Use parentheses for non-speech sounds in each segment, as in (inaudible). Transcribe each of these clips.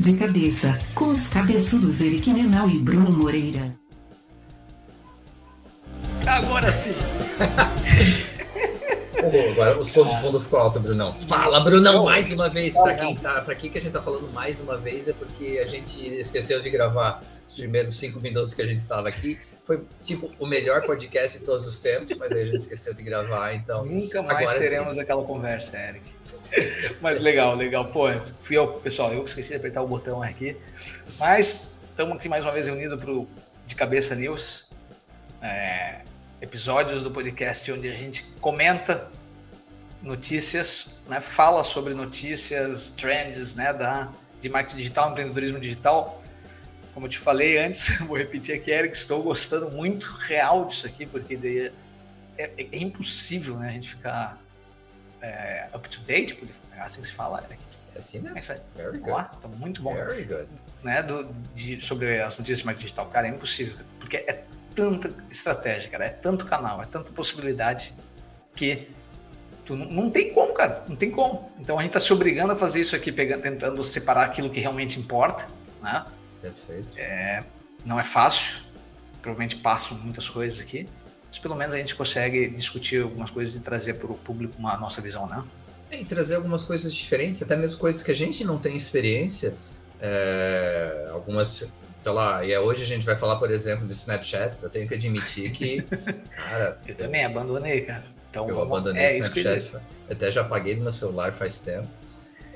De cabeça, com os cabeçudos Eric Menal e Bruno Moreira. Agora sim! (laughs) agora o som de fundo ficou alto, Brunão. Fala, Brunão, mais uma vez. Para quem tá, para quem que a gente tá falando mais uma vez é porque a gente esqueceu de gravar os primeiros cinco minutos que a gente estava aqui. Foi tipo o melhor podcast de todos os tempos, mas aí a gente esqueceu de gravar, então. Nunca mais teremos sim. aquela conversa, Eric. Mas legal, legal. Pô, fui eu, pessoal, eu esqueci de apertar o botão aqui. Mas estamos aqui mais uma vez reunidos para o De Cabeça News. É, episódios do podcast onde a gente comenta notícias, né, fala sobre notícias, trends né, da, de marketing digital, empreendedorismo digital. Como eu te falei antes, (laughs) vou repetir aqui, Eric, estou gostando muito real disso aqui, porque é, é, é impossível né, a gente ficar é, up to date, é assim que se fala, Eric. É assim mesmo. É, Very good. Ó, tá muito bom. Very good. Né, do, de, sobre as notícias de marketing digital. Cara, é impossível, porque é tanta estratégia, cara, é tanto canal, é tanta possibilidade que tu não, não tem como, cara, não tem como. Então a gente tá se obrigando a fazer isso aqui, pegando, tentando separar aquilo que realmente importa, né? Perfeito. É, não é fácil, provavelmente passo muitas coisas aqui, mas pelo menos a gente consegue discutir algumas coisas e trazer para o público uma nossa visão, né? É, e trazer algumas coisas diferentes, até mesmo coisas que a gente não tem experiência, é, algumas sei lá, e é hoje a gente vai falar, por exemplo, do Snapchat. Eu tenho que admitir que, (laughs) cara. eu também abandonei, cara. Então, eu vamos... abandonei é, o Snapchat. Eu até já apaguei do meu celular faz tempo.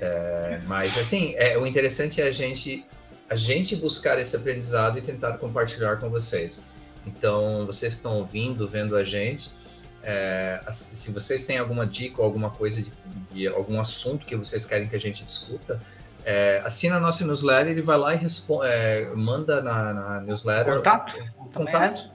É, mas assim, é, o interessante é a gente, a gente buscar esse aprendizado e tentar compartilhar com vocês. Então, vocês que estão ouvindo, vendo a gente, é, se vocês têm alguma dica ou alguma coisa de, de, algum assunto que vocês querem que a gente discuta, é, assina a nossa newsletter, ele vai lá e responde, é, manda na, na, newsletter. Contato? Contato.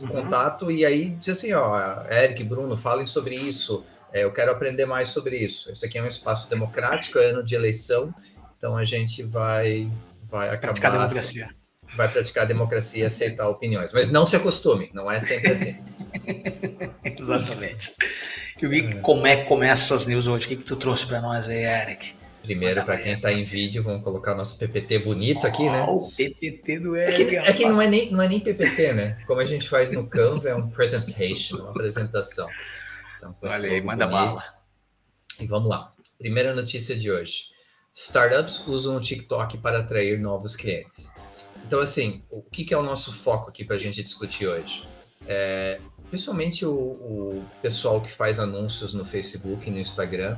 Uhum. Contato, e aí diz assim: ó, Eric, Bruno, falem sobre isso. É, eu quero aprender mais sobre isso. Isso aqui é um espaço democrático, é ano de eleição, então a gente vai, vai acabar. Praticar democracia. Vai praticar democracia e aceitar opiniões. Mas não se acostume, não é sempre assim. (laughs) Exatamente. E como é que começa as news hoje? O que, que tu trouxe para nós aí, Eric? Primeiro, para quem está em vídeo, vamos colocar o nosso PPT bonito aqui, né? O PPT do Eric. É que, é que não, é nem, não é nem PPT, né? Como a gente faz no Canva, é um presentation, uma apresentação. Então, Olha aí, manda bonito. bala. E vamos lá. Primeira notícia de hoje. Startups usam o TikTok para atrair novos clientes. Então, assim, o que, que é o nosso foco aqui para a gente discutir hoje? É, principalmente o, o pessoal que faz anúncios no Facebook e no Instagram,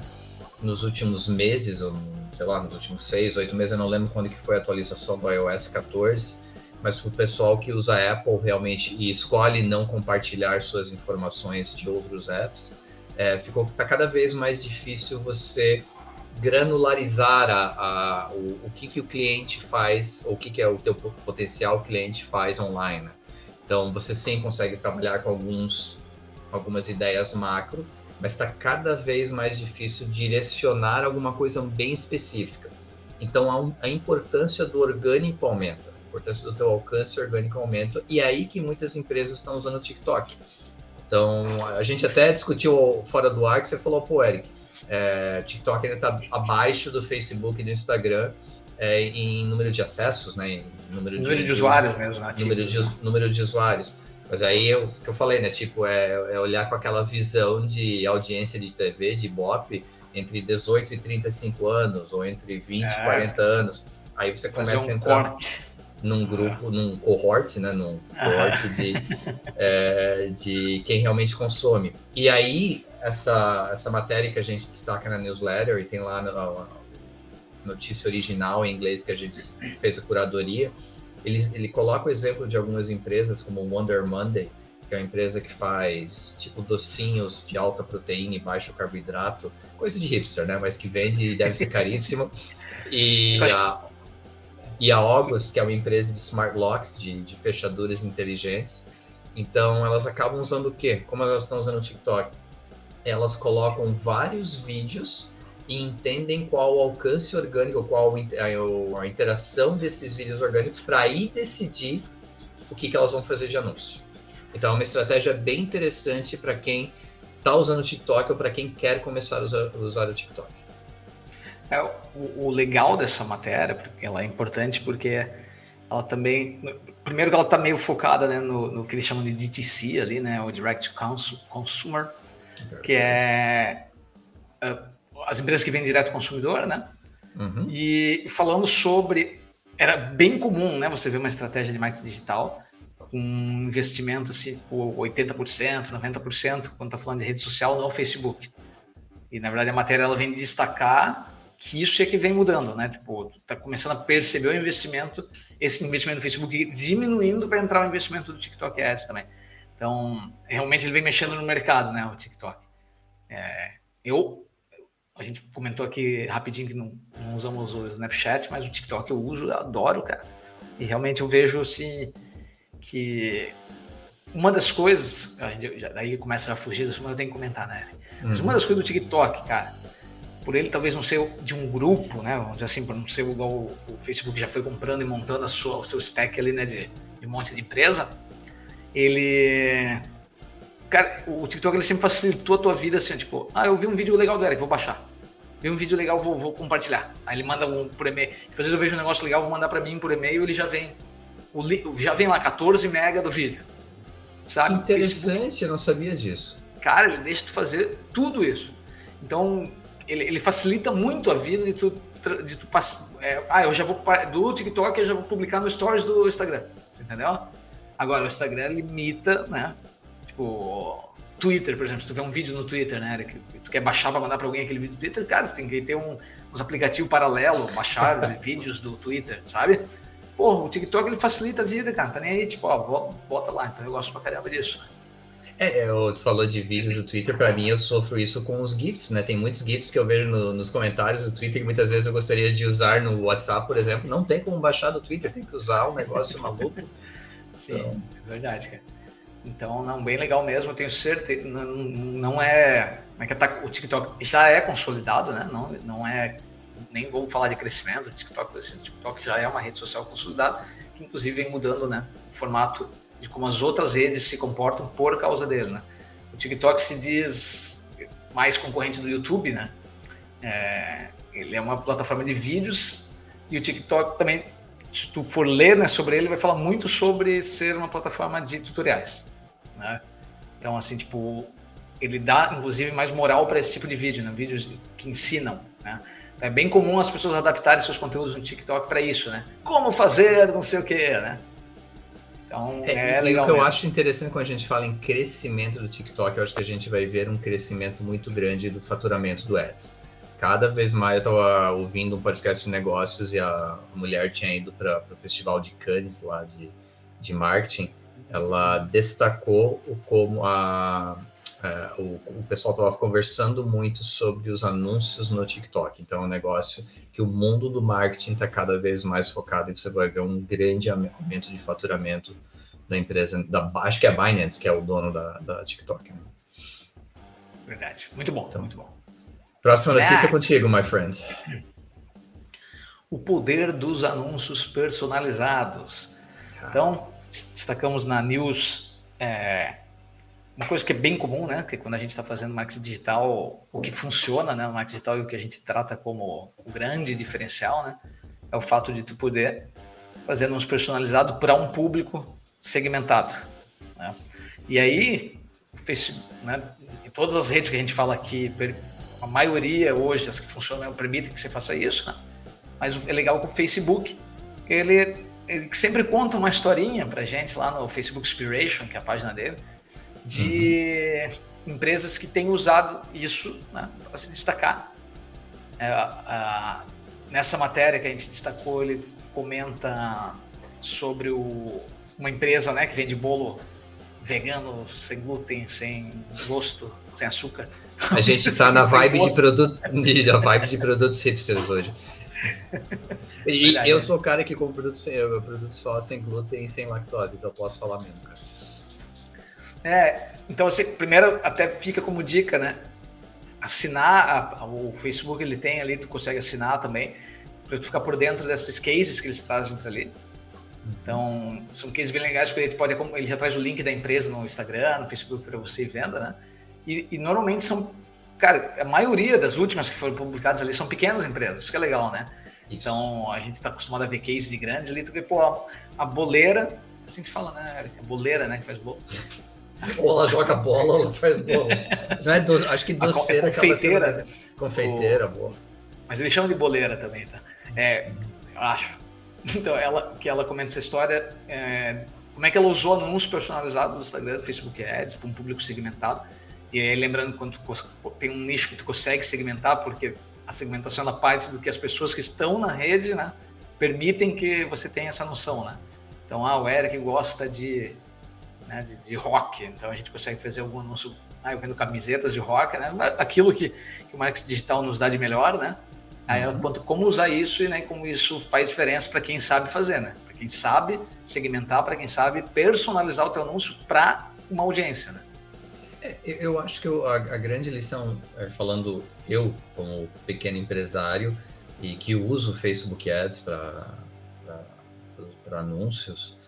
nos últimos meses, ou sei lá, nos últimos seis, oito meses, eu não lembro quando que foi a atualização do iOS 14, mas o pessoal que usa Apple realmente e escolhe não compartilhar suas informações de outros apps, é, ficou tá cada vez mais difícil você granularizar a, a o, o, que, que o cliente faz, ou o que, que é o teu potencial cliente faz online. Então, você sim consegue trabalhar com alguns, algumas ideias macro, mas está cada vez mais difícil direcionar alguma coisa bem específica. Então a, a, importância do orgânico aumenta, a importância do teu alcance orgânico aumenta, e é aí que muitas empresas estão usando o TikTok. Então a gente até discutiu fora do ar que você falou, pô, Eric, é, TikTok ainda está abaixo do Facebook e do Instagram é, em número de acessos, né? Em número, número de, de, usuários mesmo, número de, número de usuários. Mas aí eu que eu falei, né? Tipo, é, é, olhar com aquela visão de audiência de TV, de Ibope, entre 18 e 35 anos, ou entre 20 e 40 anos. Aí você começa um a entrar corte. Num grupo, num cohort, né? Num (laughs) cohort de, é, de quem realmente consome. E aí, essa, essa matéria que a gente destaca na newsletter, e tem lá a notícia original em inglês que a gente fez a curadoria, ele, ele coloca o exemplo de algumas empresas, como Wonder Monday, que é uma empresa que faz tipo docinhos de alta proteína e baixo carboidrato, coisa de hipster, né? Mas que vende e deve ser caríssimo. (laughs) e, a, e a August, que é uma empresa de smart locks, de, de fechaduras inteligentes. Então elas acabam usando o quê? Como elas estão usando o TikTok? Elas colocam vários vídeos e entendem qual o alcance orgânico, qual a, interação desses vídeos orgânicos para aí decidir o que, que elas vão fazer de anúncio. Então é uma estratégia bem interessante para quem está usando o TikTok ou para quem quer começar a usar, usar, o TikTok. É, o, o, legal dessa matéria, ela é importante porque ela também, primeiro que ela está meio focada né, no, no, que eles chamam de DTC ali, né, o Direct to Consumer, que é uh, as empresas que vendem direto ao consumidor, né? Uhum. E falando sobre, era bem comum, né, você ver uma estratégia de marketing digital com investimento assim, por 80%, 90%, quando está falando de rede social no Facebook. E na verdade a matéria ela vem destacar que isso é que vem mudando, né? Tipo, tá começando a perceber o investimento, esse investimento do Facebook diminuindo para entrar o investimento do TikTok Ads também. Então, realmente ele vem mexendo no mercado, né? O TikTok. É, eu, a gente comentou aqui rapidinho que não, não, usamos o Snapchat, mas o TikTok eu uso, eu adoro, cara. E realmente eu vejo assim que uma das coisas, daí começa a fugir mas eu tenho que comentar, né? Mas uma uhum. das coisas do TikTok, cara, por ele talvez não ser de um grupo, né? Vamos dizer assim, por não ser igual o, o Facebook já foi comprando e montando a sua, o seu stack ali, né? De, de um monte de empresa. Ele. Cara, o TikTok ele sempre facilitou a tua vida assim, tipo, ah, eu vi um vídeo legal do Eric, vou baixar. Vi um vídeo legal, vou, vou compartilhar. Aí ele manda um por e-mail. Às vezes eu vejo um negócio legal, vou mandar para mim por e-mail, ele já vem. O, já vem lá 14 mega do vídeo. Sabe? Interessante, Facebook, eu não sabia disso. Cara, ele deixa tu fazer tudo isso. Então, ele, ele facilita muito a vida de tu, de tu é, ah, eu já vou do TikTok eu já vou publicar no Stories do Instagram, entendeu? Agora o Instagram limita, né? Tipo, Twitter, por exemplo, se tu vê um vídeo no Twitter, né, que tu quer baixar para mandar para alguém aquele vídeo do Twitter, cara, você tem que ter um, uns aplicativos paralelos, baixar (laughs) vídeos do Twitter, sabe? Pô, o TikTok ele facilita a vida, cara, tá nem aí, tipo, ó, bota lá, então eu gosto pra caramba disso. É, é tu falou de vídeos do Twitter, para mim eu sofro isso com os GIFs, né? Tem muitos GIFs que eu vejo no, nos comentários do Twitter que muitas vezes eu gostaria de usar no WhatsApp, por exemplo. Não tem como baixar do Twitter, tem que usar um negócio maluco. (laughs) Sim, então... é verdade, cara. Então, não, bem legal mesmo, eu tenho certeza. Não, não é. Como é que tá, o TikTok já é consolidado, né? Não, não é. Nem vou falar de crescimento, TikTok, assim, o TikTok já é uma rede social consolidada, que inclusive vem mudando né, o formato de como as outras redes se comportam por causa dele, né? O TikTok se diz mais concorrente do YouTube, né? É, ele é uma plataforma de vídeos e o TikTok também, se tu for ler né, sobre ele, vai falar muito sobre ser uma plataforma de tutoriais, né? Então, assim, tipo, ele dá, inclusive, mais moral para esse tipo de vídeo, né? Vídeos que ensinam, né? Então, é bem comum as pessoas adaptarem seus conteúdos no TikTok para isso, né? Como fazer, não sei o que, né? Então é, é legal. O que mesmo. eu acho interessante quando a gente fala em crescimento do TikTok, eu acho que a gente vai ver um crescimento muito grande do faturamento do Ads. Cada vez mais eu estava ouvindo um podcast de negócios e a mulher tinha ido para o festival de Cannes lá de, de marketing. Ela destacou o como a, a o, o pessoal estava conversando muito sobre os anúncios no TikTok. Então é um negócio que o mundo do marketing está cada vez mais focado e você vai ver um grande aumento de faturamento da empresa, da, acho que é a Binance, que é o dono da, da TikTok. Né? Verdade. Muito bom, então, muito bom. Próxima notícia Next. contigo, my friend. O poder dos anúncios personalizados. Então, destacamos na news é, uma coisa que é bem comum, né? Que quando a gente está fazendo marketing digital, o que funciona, né? No marketing digital e o que a gente trata como o grande diferencial, né? É o fato de tu poder fazer anúncio personalizado para um público segmentado, né? E aí, né? Em todas as redes que a gente fala aqui, a maioria hoje as que funcionam permitem que você faça isso, né? Mas é legal com o Facebook, ele, ele sempre conta uma historinha para gente lá no Facebook Inspiration, que é a página dele de uhum. empresas que têm usado isso né, para se destacar. É, a, nessa matéria que a gente destacou, ele comenta sobre o, uma empresa né, que vende bolo vegano, sem glúten, sem gosto, sem açúcar. A (laughs) gente está na vibe de produto, (laughs) na vibe de produtos hipsters hoje. E Verdade, eu sou o cara que compra produto, sem, produto só sem glúten e sem lactose, então eu posso falar mesmo, cara. É, então você primeiro até fica como dica, né? Assinar a, o Facebook ele tem ali, tu consegue assinar também para tu ficar por dentro desses cases que eles trazem para ali. Então, são cases bem legais porque ele pode ele já traz o link da empresa no Instagram, no Facebook para você venda, né? E, e, normalmente são cara, a maioria das últimas que foram publicadas ali são pequenas empresas, isso que é legal, né? Isso. Então, a gente está acostumado a ver case de grandes ali, tu vê, pô, a, a boleira, assim se fala, né, A boleira, né, que faz bolo. Ou ela joga bola, ou ela faz bolo. (laughs) Não é do, acho que doceira. A confeiteira. Né? Confeiteira, boa. Mas eles chamam de boleira também, tá? É, acho. (laughs) Então, ela, que ela comenta essa história, é, como é que ela usou anúncios personalizados no Instagram, do Facebook Ads, para um público segmentado. E aí, lembrando, quando tu, tem um nicho que tu consegue segmentar, porque a segmentação ela parte do que as pessoas que estão na rede, né, permitem que você tenha essa noção, né? Então, ah, o Eric gosta de, né, de, de rock, então a gente consegue fazer algum anúncio, ah, eu vendo camisetas de rock, né? Aquilo que, que o marketing digital nos dá de melhor, né? Aí uhum. quanto como usar isso e né, como isso faz diferença para quem sabe fazer, né? Para quem sabe segmentar, para quem sabe personalizar o teu anúncio para uma audiência, né? É, eu acho que eu, a, a, grande lição, é, falando eu como pequeno empresário e que uso Facebook Ads para anúncios,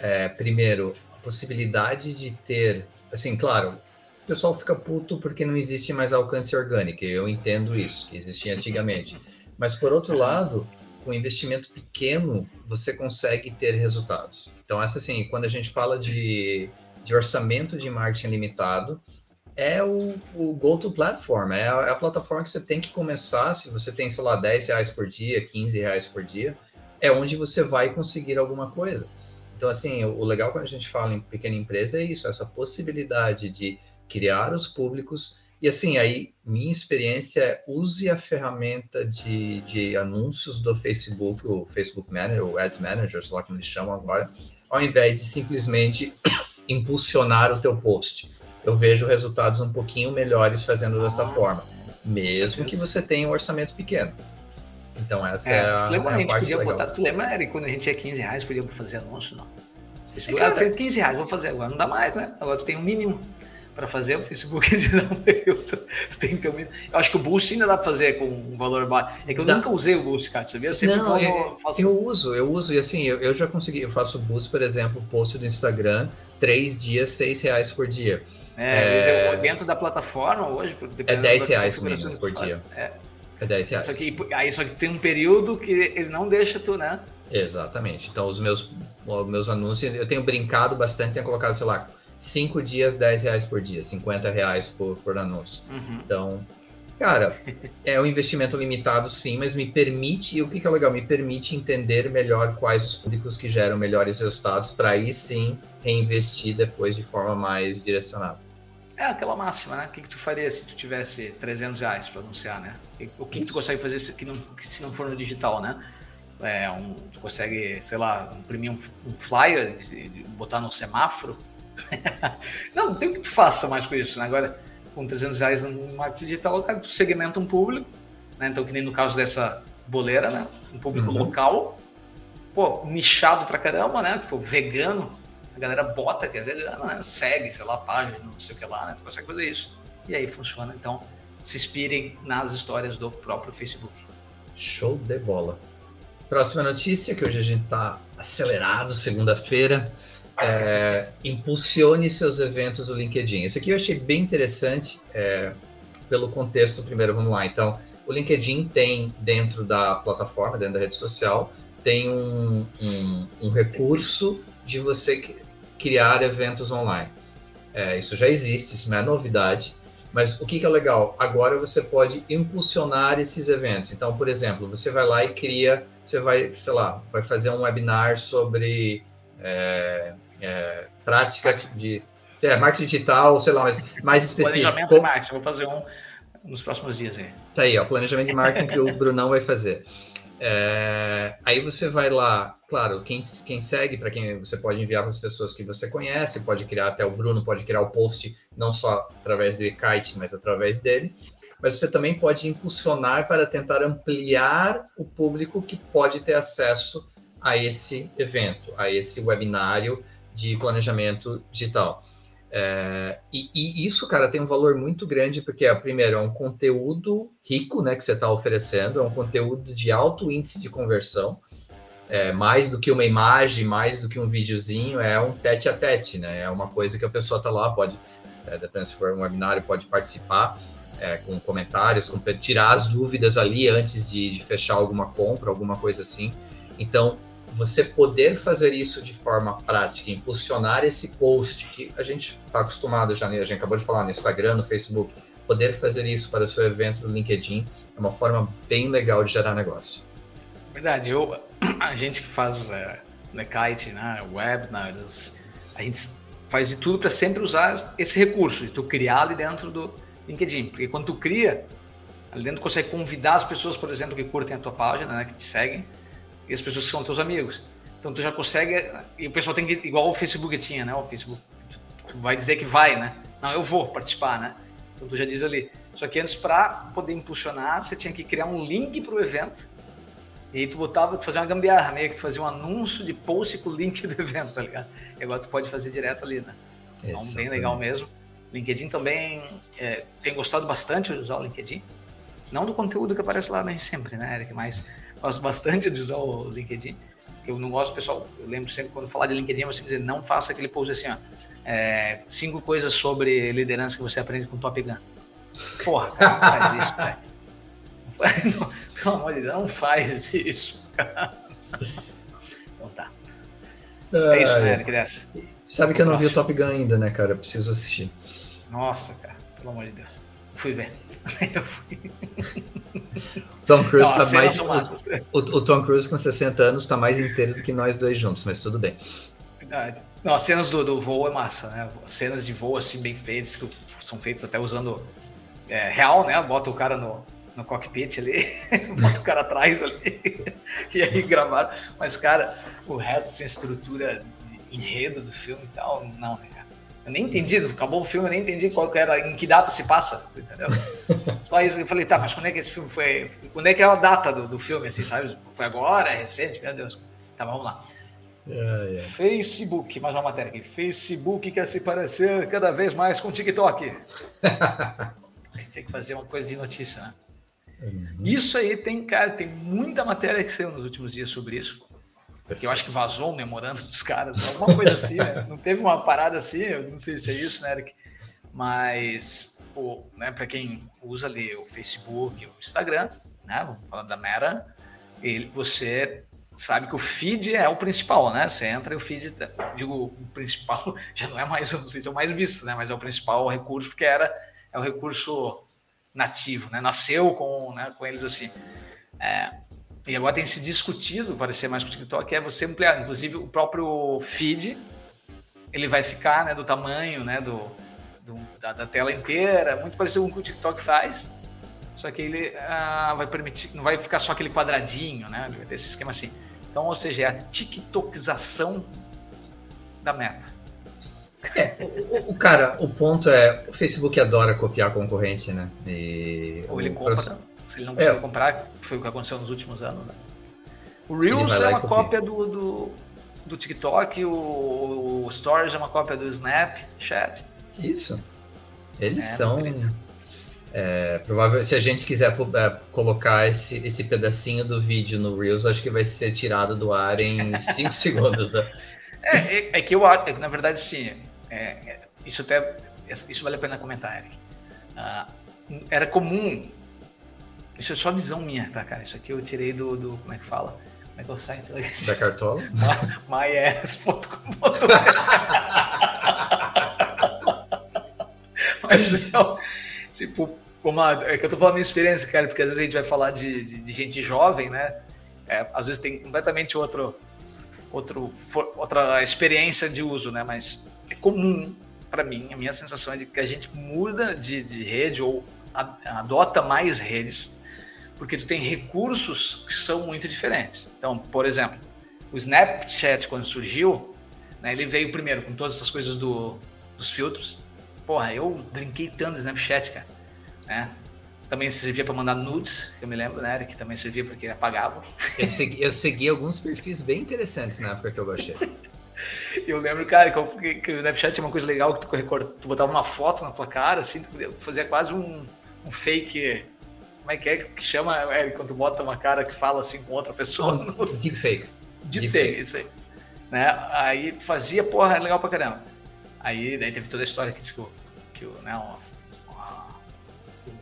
é, primeiro, possibilidade de ter, assim, claro, o pessoal fica puto porque não existe mais alcance orgânico, eu entendo isso, que existia antigamente. Mas, por outro lado, com investimento pequeno, você consegue ter resultados. Então, essa assim, quando a gente fala de de orçamento de marketing limitado é o, o go-to platform, é a, é a, plataforma que você tem que começar, se você tem, sei lá, 10 reais por dia, 15 reais por dia, é onde você vai conseguir alguma coisa. Então, assim, o, legal quando a gente fala em pequena empresa é isso, essa possibilidade de criar os públicos e assim, aí, minha experiência é use a ferramenta de, de anúncios do Facebook, o Facebook Manager, o Ads Manager, sei lá como eles chamam agora, ao invés de simplesmente (coughs) impulsionar o teu post. Eu vejo resultados um pouquinho melhores fazendo dessa forma, mesmo que você tenha um orçamento pequeno. Então essa é, é a, lembra, é a, gente podia legal. botar, tu lembra, Eric, quando a gente tinha 15 reais, podia fazer anúncio, não? Facebook, é, cara, ah, 15 reais, vou fazer agora, não dá mais, né? Agora tu tem um mínimo para fazer o Facebook (laughs) de dar um período. Tu tem que ter um mínimo. Eu acho que o Boost ainda dá para fazer com um valor baixo. É que eu dá. nunca usei o Boost, cara, sabia? Eu sempre não, eu, faço... eu uso, eu uso, e assim, eu, eu já consegui, eu faço o Boost, por exemplo, post do Instagram, três dias, seis reais por dia. É, é... dentro da plataforma hoje, é 10 reais mínimo por dia. É. é 10 reais. Só que, aí só que tem um período que ele não deixa tu, né? Exatamente. Então, os meus, os meus anúncios, eu tenho brincado bastante, tenho colocado, sei lá, 5 dias, 10 reais por dia, 50 reais por, por anúncio. Uhum. Então, cara, é um investimento limitado sim, mas me permite, e o que, que é legal? Me permite entender melhor quais os públicos que geram melhores resultados, para aí sim reinvestir depois de forma mais direcionada. É aquela máxima, né? O que, que tu faria se tu tivesse 300 reais para anunciar, né? O que, que tu consegue fazer se, que não, se não for no digital, né? É, um, tu consegue, sei lá, imprimir um, um flyer, botar no semáforo, (laughs) não, não tem o que tu faça mais com isso, né? Agora, com 300 reais no marketing digital, cara, tu segmenta um público, né? Então, que nem no caso dessa boleira, né? Um público uhum. local, pô, nichado pra caramba, né? Tipo, vegano, a galera bota que é né? Segue, sei lá, página, não sei o que lá, né? Tu consegue fazer isso. E aí funciona. Então, se inspirem nas histórias do próprio Facebook. Show de bola. Próxima notícia, que hoje a gente tá acelerado, segunda-feira é, impulsione seus eventos no LinkedIn. Isso aqui eu achei bem interessante é, pelo contexto. Primeiro, vamos lá. Então, o LinkedIn tem dentro da plataforma, dentro da rede social, tem um, um, um recurso de você criar eventos online. É, isso já existe, isso não é novidade. Mas o que, que, é legal? Agora você pode impulsionar esses eventos. Então, por exemplo, você vai lá e cria, você vai, sei lá, vai fazer um webinar sobre é, é, práticas de é, marketing digital, sei lá, mas mais (laughs) específico. Planejamento de marketing, vou fazer um nos próximos dias aí. Tá aí, ó, planejamento de marketing que o (laughs) Brunão vai fazer. É, aí você vai lá, claro, quem, quem segue, para quem você pode enviar para as pessoas que você conhece, pode criar até o Bruno, pode criar o post não só através do e-kite, mas através dele. Mas você também pode impulsionar para tentar ampliar o público que pode ter acesso a esse evento, a esse webinário, de planejamento digital. É, e, e, isso, cara, tem um valor muito grande, porque, primeiro, é um conteúdo rico, né, que você está oferecendo, é um conteúdo de alto índice de conversão, é, mais do que uma imagem, mais do que um videozinho, é um tete a tete, né, é uma coisa que a pessoa está lá, pode, é, dependendo se for um webinário, pode participar, é, com comentários, com, tirar as dúvidas ali antes de, de fechar alguma compra, alguma coisa assim. Então, você poder fazer isso de forma prática, impulsionar esse post que a gente está acostumado já, né? a gente acabou de falar no Instagram, no Facebook, poder fazer isso para o seu evento no LinkedIn é uma forma bem legal de gerar negócio. Verdade, eu, a gente que faz é, né, kite, né, webinars, a gente faz de tudo para sempre usar esse recurso, de tu criar ali dentro do LinkedIn, porque quando tu cria, ali dentro tu consegue convidar as pessoas, por exemplo, que curtem a tua página, né, que te seguem, e as pessoas que são teus amigos. Então tu já consegue, e o pessoal tem que, igual o Facebook tinha, né, o Facebook, tu vai dizer que vai, né, não, eu vou participar, né, então tu já diz ali. Só que antes, para poder impulsionar, você tinha que criar um link para o evento. E aí tu botava, tu fazia uma gambiarra, meio que tu fazia um anúncio de post com o link do (laughs) evento, tá ligado? E agora tu pode fazer direto ali, né? Então, bem legal mesmo. LinkedIn também é, tem gostado bastante de usar o LinkedIn. Não do conteúdo que aparece lá, nem sempre, né, Eric? Mas gosto bastante de usar o LinkedIn. Eu não gosto, pessoal, eu lembro sempre quando falar de LinkedIn, você dizer, não faça aquele post assim, ó. É, cinco coisas sobre liderança que você aprende com Top Gun. Porra, cara, não faz isso, (laughs) velho. Pelo amor de Deus, não faz isso, cara. Então tá. É isso, né, Criança? Sabe que eu não vi o Top Gun ainda, né, cara? Eu preciso assistir. Nossa, cara, pelo amor de Deus. Fui ver. Eu fui. Tom Cruise não, tá mais. O, o, Tom Cruise com 60 anos tá mais inteiro do que nós dois juntos, mas tudo bem. Verdade. Não, as cenas do, do voo é massa, né? Cenas de voo assim bem feitas, que são feitas até usando é, real, né? Bota o cara no, no cockpit ali, (laughs) bota o cara atrás ali, (laughs) e aí gravaram. Mas, cara, o resto, sem assim, estrutura de enredo do filme e tal, não, né? Eu nem entendi, acabou o filme, eu nem entendi qual que era, em que data se passa, entendeu? (laughs) Só isso, eu falei, tá, mas quando é que esse filme foi, quando é que é a data do, do filme, assim, sabe? Foi agora, é recente, meu Deus. Tá, vamos lá. É, é. Facebook, mais uma matéria aqui. Facebook quer se parecer cada vez mais com TikTok. (laughs) a gente tem que fazer uma coisa de notícia, né? Uhum. Isso aí tem, cara, tem muita matéria que saiu nos últimos dias sobre isso. Porque eu acho que vazou o memorando dos caras, alguma coisa assim, né? (laughs) Não teve uma parada assim, eu não sei se é isso, né, Eric? Mas, né, para quem usa ali o Facebook, o Instagram, né? Vamos falar da Meta, ele, você sabe que o feed é o principal, né? Você entra e o feed, digo, o principal (laughs) já não é mais, não sei se é o mais visto, né? Mas é o principal recurso, porque era é o recurso nativo, né? Nasceu com, né, com eles assim. É, e agora tem se discutido, parecer mais com o TikTok, é você ampliar, inclusive o próprio feed, ele vai ficar, né, do tamanho, né, do, do da, da, tela inteira, muito parecido com o que o TikTok faz. Só que ele ah, vai permitir, não vai ficar só aquele quadradinho, né? Vai ter esse esquema assim. Então, ou seja, é a TikTokização da meta. É, o, o, cara, o ponto é, o Facebook adora copiar concorrente, né? E Ou ele compra, se ele não consegue é. comprar, foi o que aconteceu nos últimos anos, né? O Reels é uma cópia do, do, do, TikTok, o, o Stories é uma cópia do Snapchat. Isso. Eles é, são... É, provável, se a gente quiser é, colocar esse, esse pedacinho do vídeo no Reels, acho que vai ser tirado do ar em (laughs) 5 segundos. Né? É, é, é, que eu acho, é na verdade, sim, isso até isso vale a pena comentar, Eric. Uh, era comum, isso é só visão minha, tá, cara? Isso aqui eu tirei do, do como é que fala? Como é que é o site? (laughs) Da Cartola? myass.com.br (laughs) Mas não, tipo, uma, é que eu tô falando a minha experiência, cara, porque às vezes a gente vai falar de, de, de gente jovem, né? É, às vezes tem completamente outro, outro, for, outra experiência de uso, né? Mas é comum para mim, a minha sensação é de que a gente muda de, de rede ou adota mais redes, porque tu tem recursos que são muito diferentes. Então, por exemplo, o Snapchat quando surgiu, né, ele veio primeiro com todas essas coisas do, dos filtros, Porra, eu brinquei tanto no Snapchat, cara. Né? Também servia para mandar nudes, eu me lembro, né? Que também servia porque apagava. Eu segui, eu segui alguns perfis bem interessantes na época que eu baixei. (laughs) eu lembro, cara, que, que, o Snapchat tinha uma coisa legal que tu, tu botava uma foto na tua cara, assim, tu fazia quase um, um fake. Como é que é que chama, é, quando bota uma cara que fala assim com outra pessoa? No... (laughs) Deepfake. Deepfake, Deep isso aí. Né? Aí fazia, porra, legal pra caramba. Aí daí teve toda a história que disse que o, que o, né, uma, uma,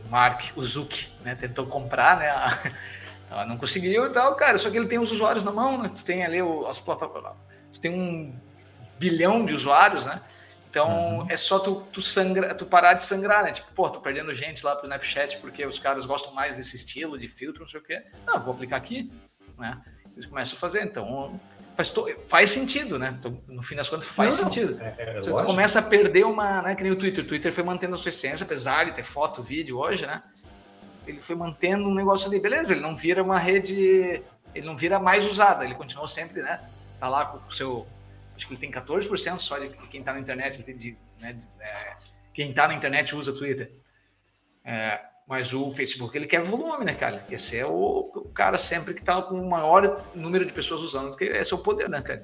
Mark, o Zuck, né? Tentou comprar, né? (laughs) Ela não conseguiu e tal, cara. Só que ele tem os usuários na mão, né? Tu tem ali o, as plataformas. Tu tem um bilhão de usuários, né? Então uhum. é só tu, tu, sangra, tu parar de sangrar, né? Tipo, pô, tô perdendo gente lá pro Snapchat porque os caras gostam mais desse estilo de filtro, não sei o quê. Não, vou aplicar aqui, né? Eles começam a fazer, então faz, to... faz sentido, né? Então, no fim das contas, faz não, sentido. É, é, Você começa a perder uma, né? Que nem o Twitter. O Twitter foi mantendo a sua essência, apesar de ter foto, vídeo hoje, né? Ele foi mantendo um negócio ali, beleza, ele não vira uma rede, ele não vira mais usada, ele continua sempre, né? Tá lá com o seu. Acho que ele tem 14% só de quem tá na internet, de, né, de, é, quem tá na internet usa Twitter. É, mas o Facebook ele quer volume, né, cara? Esse é o, o cara sempre que está com o maior número de pessoas usando, porque esse é o poder, né, cara?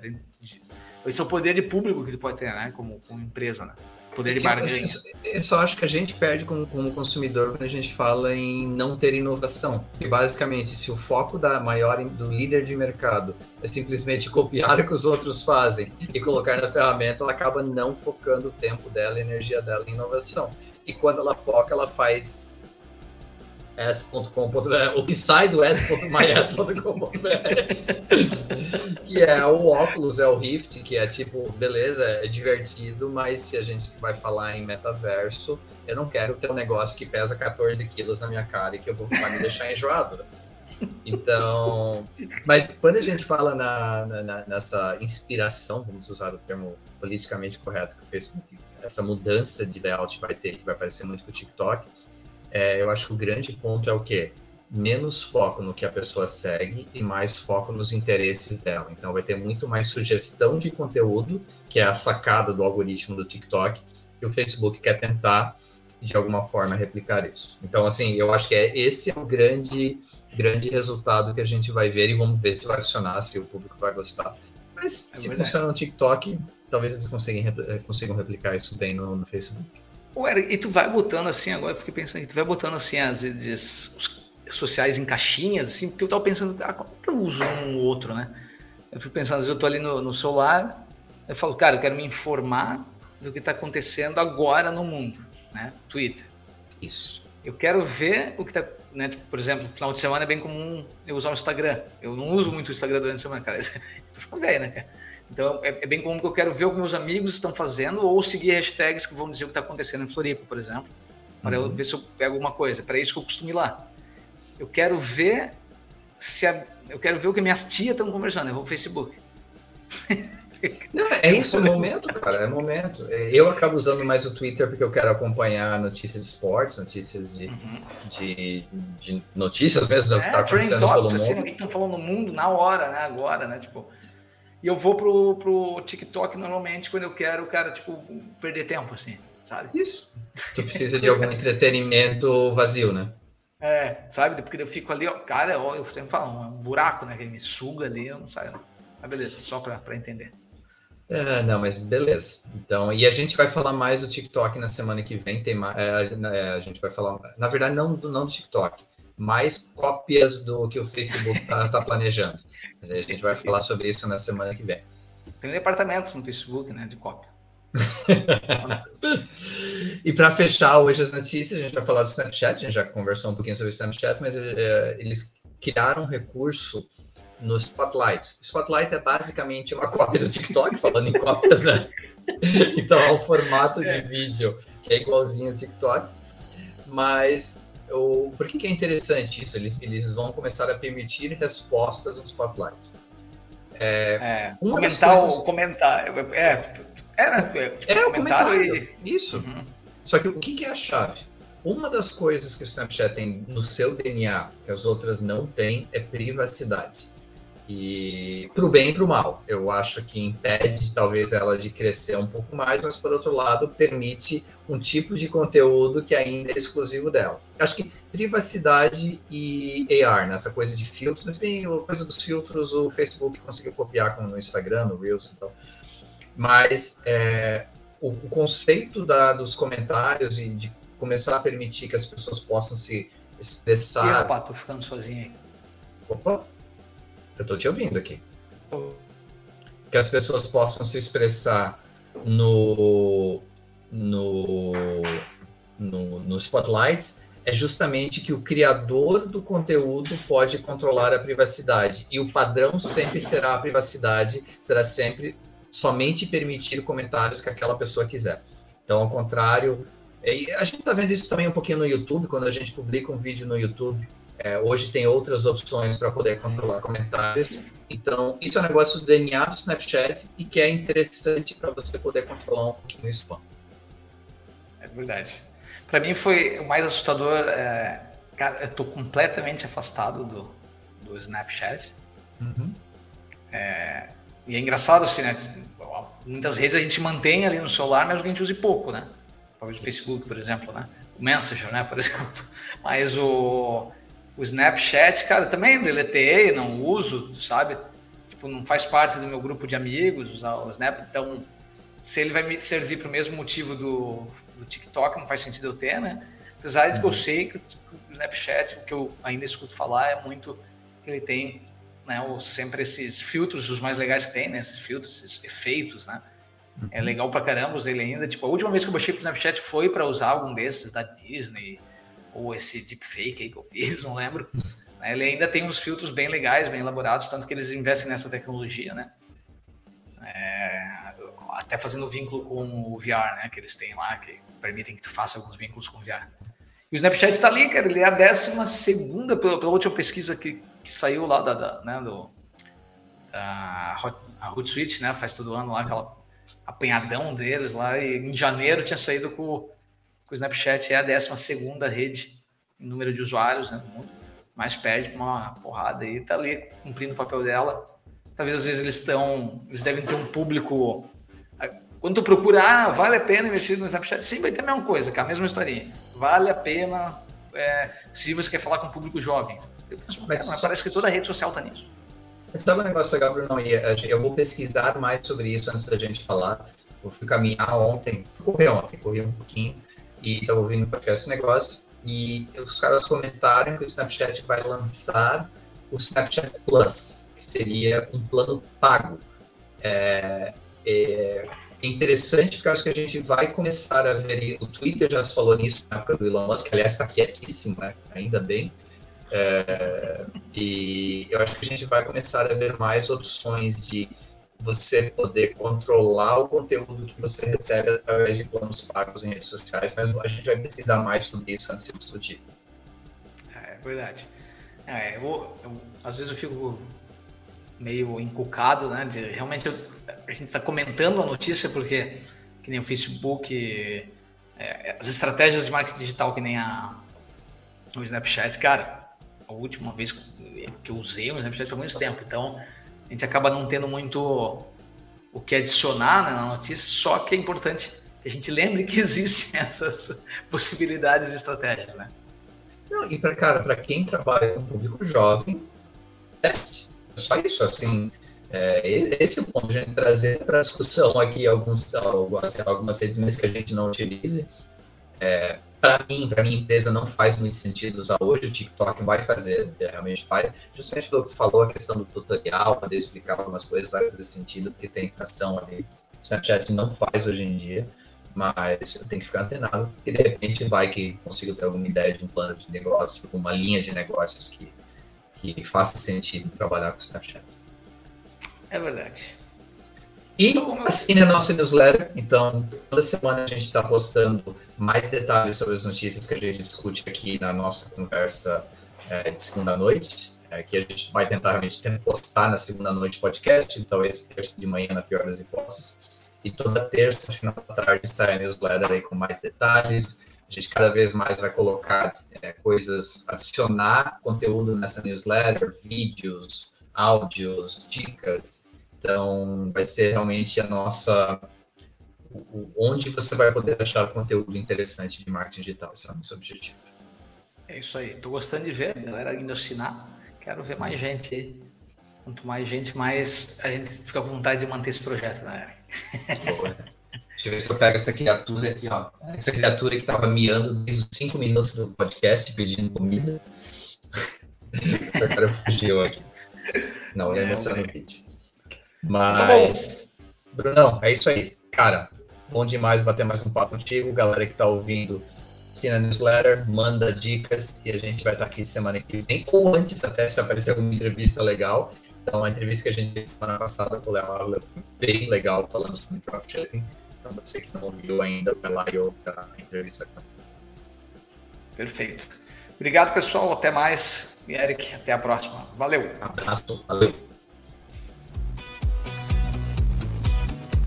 Esse é o poder de público que tu pode ter, né? Como, como empresa, né? Poder de barganha. Eu, eu, só acho que a gente perde como, como consumidor quando a gente fala em não ter inovação. E basicamente, se o foco da maior do líder de mercado é simplesmente (laughs) copiar o que os outros fazem e colocar na ferramenta, ela acaba não focando o tempo dela, a energia dela em inovação. E quando ela foca, ela faz s.com.br, o que sai do que é o óculos, é o Rift, que é tipo, beleza, é divertido, mas se a gente vai falar em metaverso, eu não quero ter um negócio que pesa 14 quilos na minha cara e que eu vou me deixar enjoado. Então, mas quando a gente fala na, na, nessa inspiração, vamos usar o termo politicamente correto que o essa mudança de layout vai ter, que vai parecer muito com o TikTok, é, eu acho que o grande ponto é o quê? Menos foco no que a pessoa segue e mais foco nos interesses dela. Então, vai ter muito mais sugestão de conteúdo, que é a sacada do algoritmo do TikTok, e o Facebook quer tentar, de alguma forma, replicar isso. Então, assim, eu acho que é, esse é o grande, grande resultado que a gente vai ver e vamos ver se vai funcionar, se o público vai gostar. Mas é se verdade. funciona no TikTok, talvez eles consigam, consigam replicar isso bem no, no Facebook. Ué, e tu vai botando assim, agora eu fiquei pensando, tu vai botando assim as redes sociais em caixinhas, assim, porque eu tava pensando, ah, como é que eu uso um ou outro, né? Eu fico pensando, às vezes eu tô ali no, no celular, eu falo, cara, eu quero me informar do que está acontecendo agora no mundo, né? Twitter. Isso. Eu quero ver o que está, né? Por exemplo, no final de semana é bem comum eu usar o Instagram. Eu não uso muito o Instagram durante a semana, cara. (laughs) Eu fico velho, né, cara? Então é, é, bem comum que eu quero ver o que meus amigos estão fazendo ou seguir hashtags que vão dizer o que está acontecendo em Floripa, por exemplo, para uhum. eu ver se eu pego alguma coisa. Para isso que eu costumo ir lá. Eu quero ver se a, eu quero ver o que minhas tias estão conversando. Eu vou no Facebook. (laughs) Não, é isso, é (laughs) momento, cara, é momento. Eu acabo usando mais o Twitter porque eu quero acompanhar notícias de esportes, notícias de, uhum. de, de, notícias mesmo do é, que está acontecendo pelo mundo. Assim, o que estão falando no mundo na hora, né? Agora, né? Tipo, e eu vou pro, pro TikTok normalmente quando eu quero, cara, tipo, perder tempo, assim, sabe? Isso. Tu precisa de algum entretenimento vazio, né? É, sabe? Porque eu fico ali, ó, cara, ó, eu sempre falo, um buraco, né? Que ele me suga ali, eu não saio. Mas beleza, só para entender. É, não, mas beleza. Então, e a gente vai falar mais do TikTok na semana que vem. Tem mais, é, é, a gente vai falar, na verdade, não não do TikTok, mais cópias do que o Facebook está tá planejando. Mas a gente vai falar sobre isso na semana que vem. Tem um departamento no Facebook, né, de cópia. (laughs) e para fechar hoje as notícias, a gente vai falar do Snapchat. A gente já conversou um pouquinho sobre o Snapchat, mas é, eles criaram um recurso no Spotlight. O Spotlight é basicamente uma cópia do TikTok, falando em cópias, né? (laughs) Então é um formato de é. vídeo que é igualzinho ao TikTok, mas o, por que, que é interessante isso? Eles, eles vão começar a permitir respostas no Spotlight. É, é comentar coisas... o comentário. É, é, né, é, é o comentário. E... Isso. Uhum. Só que o que, que é a chave? Uma das coisas que o Snapchat tem no seu DNA, que as outras não têm, é privacidade. E para o bem e para o mal. Eu acho que impede talvez ela de crescer um pouco mais, mas por outro lado permite um tipo de conteúdo que ainda é exclusivo dela. Acho que privacidade e AR, nessa coisa de filtros, mas bem, a coisa dos filtros o Facebook conseguiu copiar como no Instagram, no Reels e tal. Mas é, o, o, conceito da, dos comentários e de começar a permitir que as pessoas possam se expressar. E opa, tô ficando sozinho aí. Opa! Eu tô te ouvindo aqui. Que as pessoas possam se expressar no, no, no, no é justamente que o criador do conteúdo pode controlar a privacidade e o padrão sempre será a privacidade, será sempre somente permitir comentários que aquela pessoa quiser. Então, ao contrário, a gente está vendo isso também um pouquinho no YouTube, quando a gente publica um vídeo no YouTube. É, hoje tem outras opções para poder controlar comentários. Então, isso é um negócio do DNA do Snapchat e que é interessante para você poder controlar um pouquinho o spam. É verdade. Para mim foi o mais assustador. É, cara, eu tô completamente afastado do, do Snapchat. Uhum. É, e é engraçado assim, né? Muitas redes a gente mantém ali no celular, mas a gente use pouco, né? Talvez o Facebook, por exemplo, né? O Messenger, né? Por (laughs) exemplo. Mas o, o Snapchat, cara, também deletei, não uso, sabe? Tipo, não faz parte do meu grupo de amigos usar o Snap. Então, se ele vai me servir para o mesmo motivo do, do TikTok, não faz sentido eu ter, né? Apesar de que eu uhum. sei que o Snapchat, o que eu ainda escuto falar é muito que ele tem né, sempre esses filtros, os mais legais que tem, né? Esses filtros, esses efeitos, né? É uhum. legal pra caramba ele ainda. Tipo, a última vez que eu baixei pro Snapchat foi para usar algum desses da Disney, ou esse deepfake aí que eu fiz, (laughs) não lembro. Ele ainda tem uns filtros bem legais, bem elaborados, tanto que eles investem nessa tecnologia, né? É, até fazendo vínculo com o VR, né? Que eles têm lá, que permitem que tu faça alguns vínculos com o VR. E o Snapchat está ali, cara, ele é a décima segunda, pela, pela última pesquisa que, que saiu lá da, da né, do, da a Hootsuite, né? Faz todo ano lá aquela apanhadão deles lá, e em janeiro tinha saído com o Snapchat, é a 12 rede em número de usuários né, no mundo, mas perde uma porrada e tá ali cumprindo o papel dela. Talvez às vezes eles estão, eles devem ter um público. Quando tu procura, ah, vale a pena investir no Snapchat, sim, vai ter a mesma coisa, a mesma historinha. Vale a pena é, se você quer falar com público jovem. Penso, mas, mas parece que toda rede social tá nisso. Sabe um negócio legal, Bruno? Eu vou pesquisar mais sobre isso antes da gente falar. Eu fui caminhar ontem, correr ontem, corri um pouquinho e estava ouvindo para esse negócio. E os caras comentaram que o Snapchat vai lançar o Snapchat Plus, que seria um plano pago. É, é, é interessante porque acho que a gente vai começar a ver. O Twitter já falou nisso na época do Elon Musk, aliás, está quietíssimo, né? ainda bem. É, e eu acho que a gente vai começar a ver mais opções de você poder controlar o conteúdo que você recebe através de planos pagos em redes sociais, mas a gente vai pesquisar mais sobre isso antes de discutir. É, é verdade. É, eu, eu, às vezes eu fico meio encucado, né? De, realmente eu, a gente está comentando a notícia porque que nem o Facebook, é, as estratégias de marketing digital que nem a o Snapchat, cara, a última vez que eu usei o Snapchat foi muito tempo, então a gente acaba não tendo muito o que adicionar né, na notícia, só que é importante que a gente lembre que (laughs) existem essas possibilidades e estratégias, né? Não, e para cara, para quem trabalha com público jovem, é só isso, assim, é, esse é o ponto a gente trazer para discussão aqui alguns, algumas, algumas redes mesmo que a gente não utilize, é, para mim, para minha empresa, não faz muito sentido usar hoje. O TikTok vai fazer, realmente faz. Justamente pelo que tu falou, a questão do tutorial, poder explicar algumas coisas, vai fazer sentido, porque tem tração ali. O Snapchat não faz hoje em dia, mas eu tenho que ficar antenado, porque de repente vai que consigo ter alguma ideia de um plano de negócio, tipo uma linha de negócios que, que faça sentido trabalhar com o Snapchat. É verdade. E assine a nossa newsletter. Então, toda semana a gente está postando mais detalhes sobre as notícias que a gente discute aqui na nossa conversa é, de segunda noite. É, que a gente vai tentar realmente postar na segunda noite podcast, talvez terça de manhã, na pior das hipóteses. E toda terça, final da tarde, sai a newsletter aí com mais detalhes. A gente cada vez mais vai colocar é, coisas, adicionar conteúdo nessa newsletter, vídeos, áudios, dicas então, vai ser realmente a nossa. onde você vai poder achar conteúdo interessante de marketing digital. Esse é o nosso objetivo. É isso aí. Estou gostando de ver a galera indo assinar. Quero ver mais gente aí. Quanto mais gente, mais a gente fica com vontade de manter esse projeto, né? Boa. Deixa eu ver se eu pego essa criatura aqui, ó. Essa criatura que estava miando desde os cinco minutos do podcast pedindo comida. (laughs) essa cara fugiu aqui. Não, ele é, mostrando o vídeo. Mas, tá Brunão, é isso aí. Cara, bom demais bater mais um papo contigo. Galera que tá ouvindo, assina a newsletter, manda dicas e a gente vai estar aqui semana que vem, ou antes até se aparecer alguma entrevista legal. Então, a entrevista que a gente fez semana passada com o Léo foi bem legal, falando sobre dropshipping. Então, você que não ouviu ainda, vai lá e ouve a entrevista. Perfeito. Obrigado, pessoal. Até mais. E Eric, até a próxima. Valeu. Um abraço. Valeu.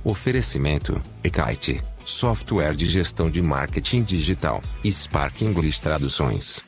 Oferecimento: Ekite, software de gestão de marketing digital, Spark English Traduções.